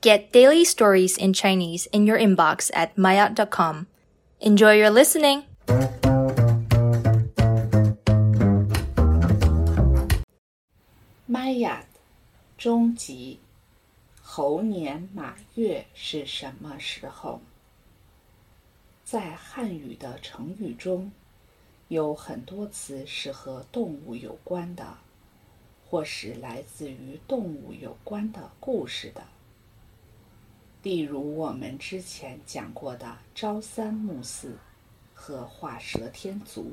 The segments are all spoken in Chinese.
Get daily stories in Chinese in your inbox at maya.com. Enjoy your listening! 玛雅终极猴年马月是什么时候？在汉语的成语中，有很多词是和动物有关的，或是来自于动物有关的故事的。 例如我们之前讲过的朝三暮四和画蛇添足。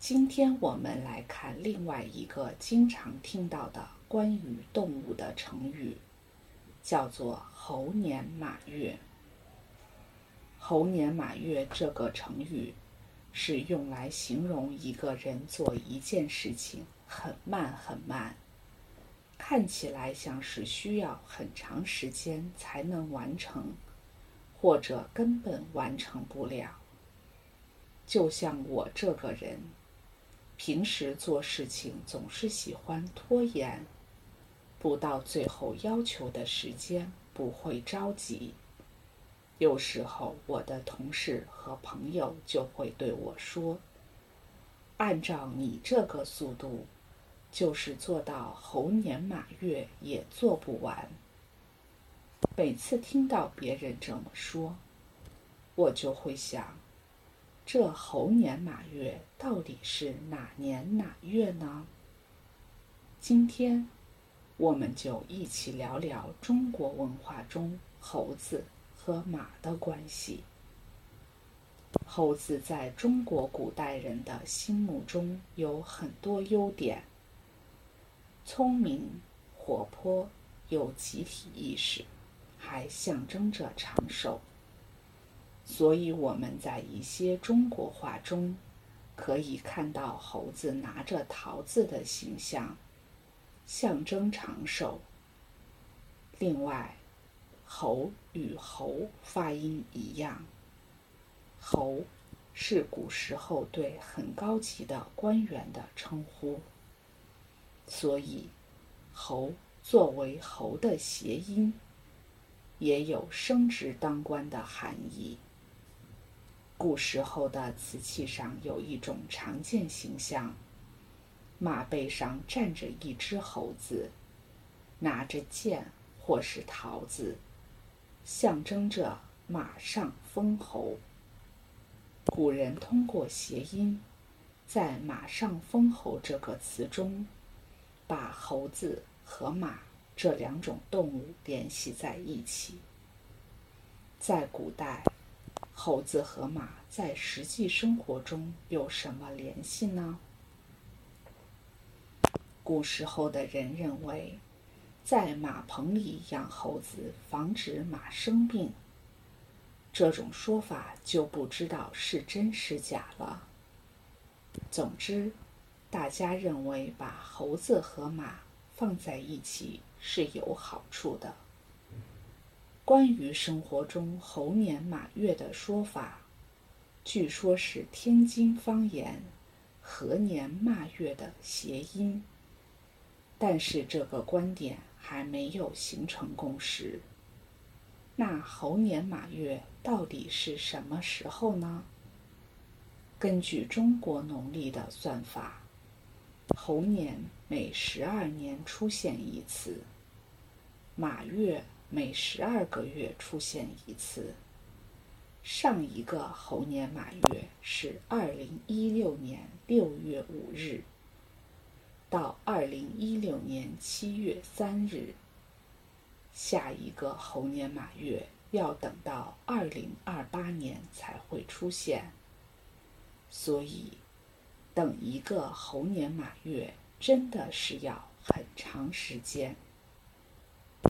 今天我们来看另外一个经常听到的关于动物的成语，叫做“猴年马月”。猴年马月这个成语是用来形容一个人做一件事情很慢很慢。看起来像是需要很长时间才能完成，或者根本完成不了。就像我这个人，平时做事情总是喜欢拖延，不到最后要求的时间不会着急。有时候我的同事和朋友就会对我说：“按照你这个速度。”就是做到猴年马月也做不完。每次听到别人这么说，我就会想：这猴年马月到底是哪年哪月呢？今天，我们就一起聊聊中国文化中猴子和马的关系。猴子在中国古代人的心目中有很多优点。聪明、活泼、有集体意识，还象征着长寿。所以我们在一些中国画中可以看到猴子拿着桃子的形象，象征长寿。另外，猴与猴发音一样，猴是古时候对很高级的官员的称呼。所以，侯作为侯的谐音，也有升职当官的含义。古时候的瓷器上有一种常见形象：马背上站着一只猴子，拿着剑或是桃子，象征着马上封侯。古人通过谐音，在“马上封侯”这个词中。把猴子和马这两种动物联系在一起。在古代，猴子和马在实际生活中有什么联系呢？古时候的人认为，在马棚里养猴子，防止马生病。这种说法就不知道是真是假了。总之。大家认为把猴子和马放在一起是有好处的。关于生活中猴年马月的说法，据说是天津方言“猴年马月”的谐音，但是这个观点还没有形成共识。那猴年马月到底是什么时候呢？根据中国农历的算法。猴年每十二年出现一次，马月每十二个月出现一次。上一个猴年马月是二零一六年六月五日，到二零一六年七月三日。下一个猴年马月要等到二零二八年才会出现，所以。等一个猴年马月，真的是要很长时间。